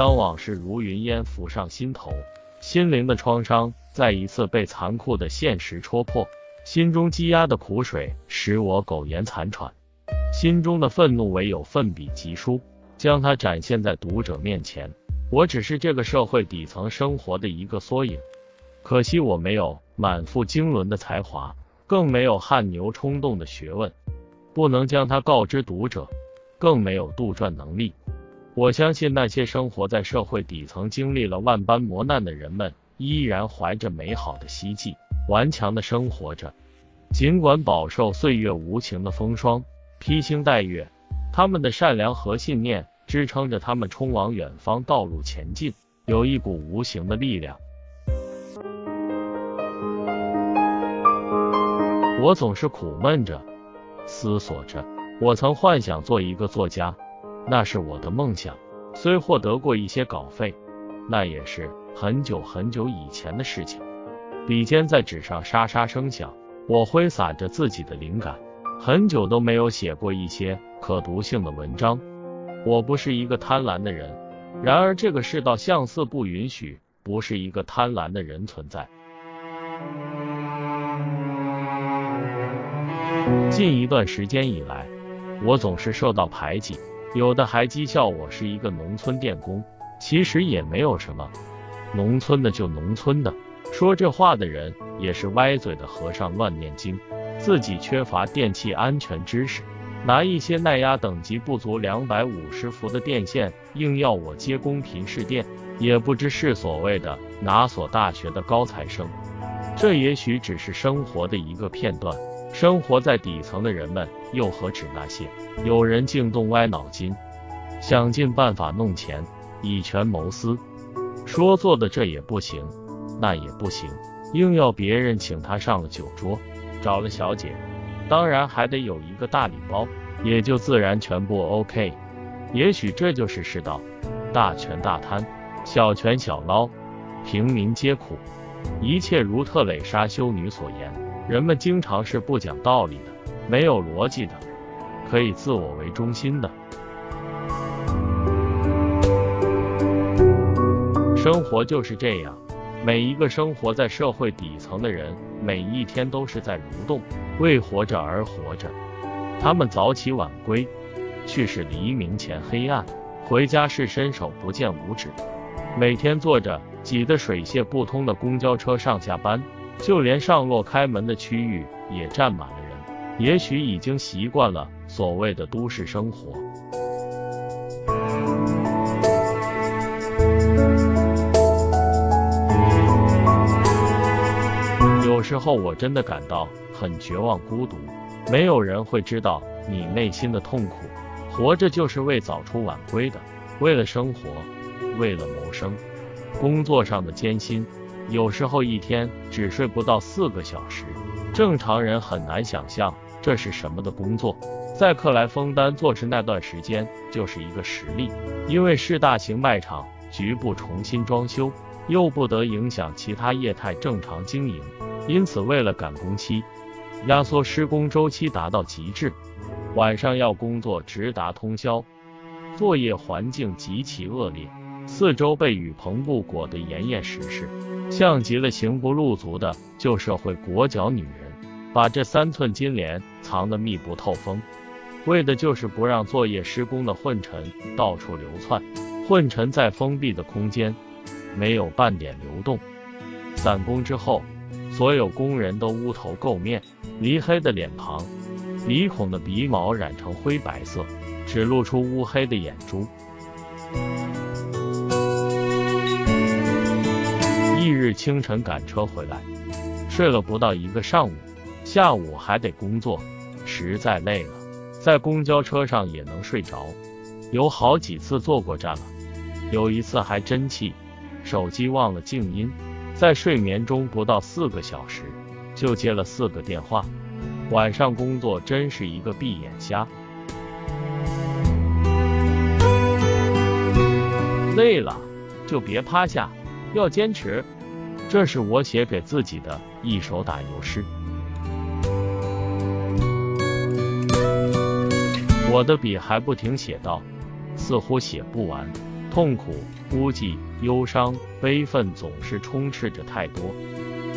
当往事如云烟浮上心头，心灵的创伤再一次被残酷的现实戳破，心中积压的苦水使我苟延残喘，心中的愤怒唯有奋笔疾书，将它展现在读者面前。我只是这个社会底层生活的一个缩影，可惜我没有满腹经纶的才华，更没有汗牛充栋的学问，不能将它告知读者，更没有杜撰能力。我相信那些生活在社会底层、经历了万般磨难的人们，依然怀着美好的希冀，顽强的生活着。尽管饱受岁月无情的风霜，披星戴月，他们的善良和信念。支撑着他们冲往远方道路前进，有一股无形的力量。我总是苦闷着，思索着。我曾幻想做一个作家，那是我的梦想。虽获得过一些稿费，那也是很久很久以前的事情。笔尖在纸上沙沙声响，我挥洒着自己的灵感，很久都没有写过一些可读性的文章。我不是一个贪婪的人，然而这个世道相似不允许不是一个贪婪的人存在。近一段时间以来，我总是受到排挤，有的还讥笑我是一个农村电工。其实也没有什么，农村的就农村的，说这话的人也是歪嘴的和尚乱念经，自己缺乏电气安全知识。拿一些耐压等级不足两百五十伏的电线，硬要我接公频试电，也不知是所谓的哪所大学的高材生。这也许只是生活的一个片段，生活在底层的人们又何止那些？有人竟动歪脑筋，想尽办法弄钱，以权谋私，说做的这也不行，那也不行，硬要别人请他上了酒桌，找了小姐。当然还得有一个大礼包，也就自然全部 OK。也许这就是世道，大权大贪，小权小捞，平民皆苦，一切如特蕾莎修女所言，人们经常是不讲道理的，没有逻辑的，可以自我为中心的。生活就是这样，每一个生活在社会底层的人，每一天都是在蠕动。为活着而活着，他们早起晚归，去是黎明前黑暗，回家是伸手不见五指。每天坐着挤得水泄不通的公交车上下班，就连上落开门的区域也站满了人。也许已经习惯了所谓的都市生活。有时候我真的感到。很绝望、孤独，没有人会知道你内心的痛苦。活着就是为早出晚归的，为了生活，为了谋生。工作上的艰辛，有时候一天只睡不到四个小时，正常人很难想象这是什么的工作。在克莱枫丹做事那段时间就是一个实例，因为是大型卖场，局部重新装修，又不得影响其他业态正常经营，因此为了赶工期。压缩施工周期达到极致，晚上要工作直达通宵，作业环境极其恶劣，四周被雨棚布裹得严严实实，像极了行不露足的旧社会裹脚女人，把这三寸金莲藏得密不透风，为的就是不让作业施工的混尘到处流窜。混尘在封闭的空间，没有半点流动。散工之后。所有工人都乌头垢面，黧黑的脸庞，鼻孔的鼻毛染成灰白色，只露出乌黑的眼珠。翌日清晨赶车回来，睡了不到一个上午，下午还得工作，实在累了，在公交车上也能睡着，有好几次坐过站了，有一次还真气，手机忘了静音。在睡眠中不到四个小时，就接了四个电话。晚上工作真是一个闭眼瞎。累了就别趴下，要坚持。这是我写给自己的一首打油诗。我的笔还不停写道，似乎写不完。痛苦孤寂、忧伤、悲愤总是充斥着太多。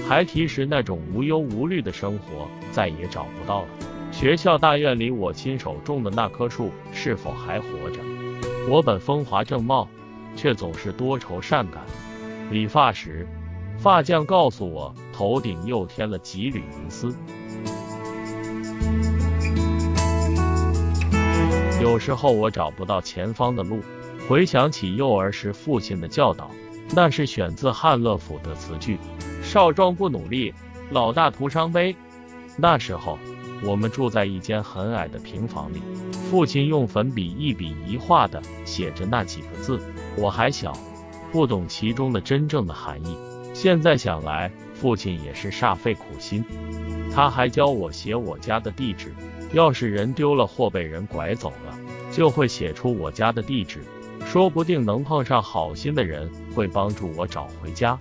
孩提时那种无忧无虑的生活再也找不到了。学校大院里我亲手种的那棵树是否还活着？我本风华正茂，却总是多愁善感。理发时，发匠告诉我头顶又添了几缕银丝。有时候我找不到前方的路，回想起幼儿时父亲的教导，那是选自汉乐府的词句。少壮不努力，老大徒伤悲。那时候，我们住在一间很矮的平房里，父亲用粉笔一笔一画的写着那几个字。我还小，不懂其中的真正的含义。现在想来，父亲也是煞费苦心。他还教我写我家的地址，要是人丢了或被人拐走了，就会写出我家的地址，说不定能碰上好心的人，会帮助我找回家。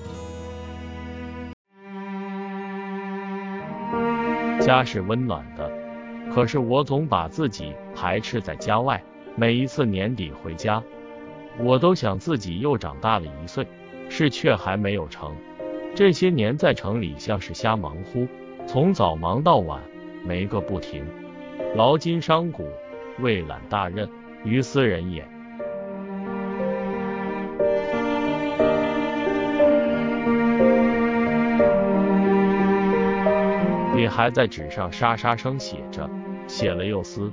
家是温暖的，可是我总把自己排斥在家外。每一次年底回家，我都想自己又长大了一岁，事却还没有成。这些年在城里像是瞎忙乎，从早忙到晚，没个不停。劳筋伤骨，未揽大任，于斯人也。笔还在纸上沙沙声写着，写了又撕，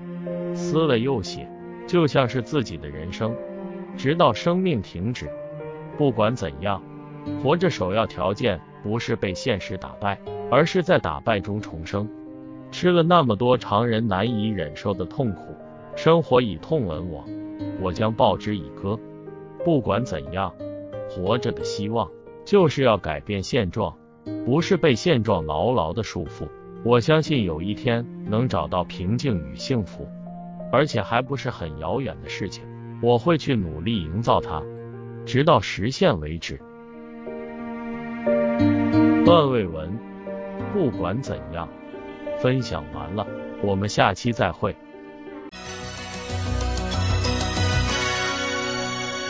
撕了又写，就像是自己的人生，直到生命停止。不管怎样，活着首要条件不是被现实打败，而是在打败中重生。吃了那么多常人难以忍受的痛苦，生活以痛吻我，我将报之以歌。不管怎样，活着的希望就是要改变现状，不是被现状牢牢的束缚。我相信有一天能找到平静与幸福，而且还不是很遥远的事情。我会去努力营造它，直到实现为止。段未文，不管怎样，分享完了，我们下期再会。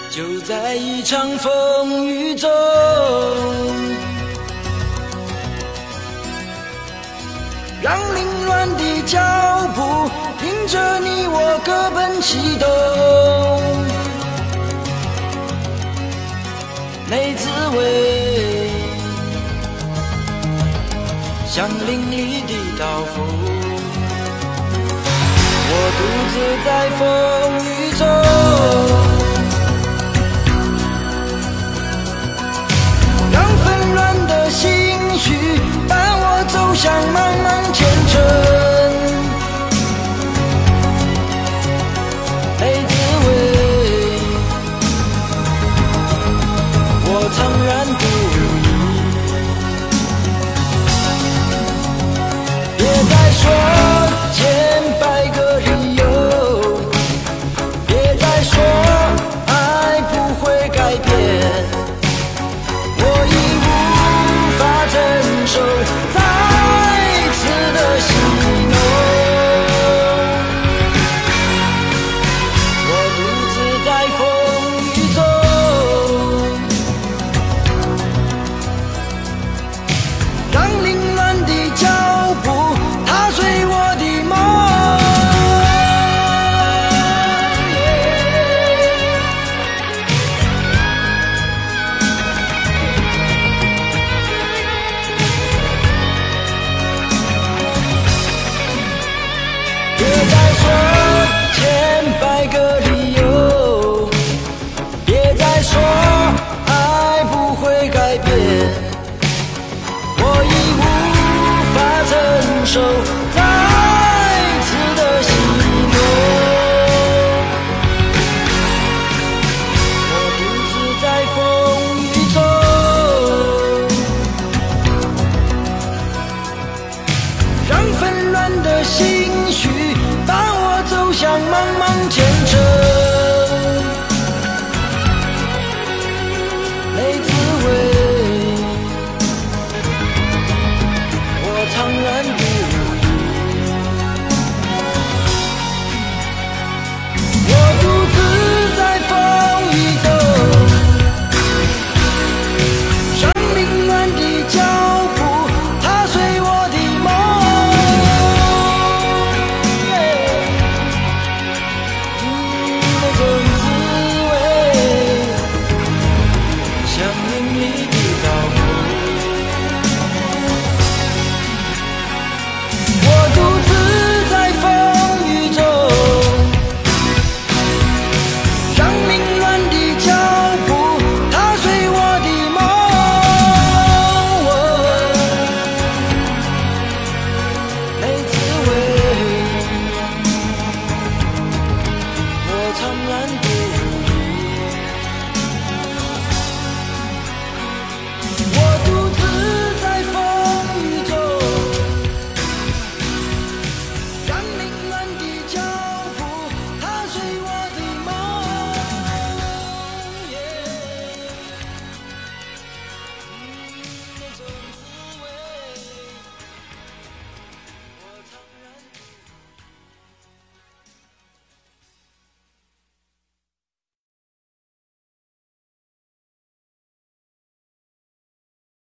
就在一场风雨中。让凌乱的脚步迎着你我各奔西东，没滋味，像淋漓的刀锋。我独自在风雨中，让纷乱的心绪伴我走向茫茫。前程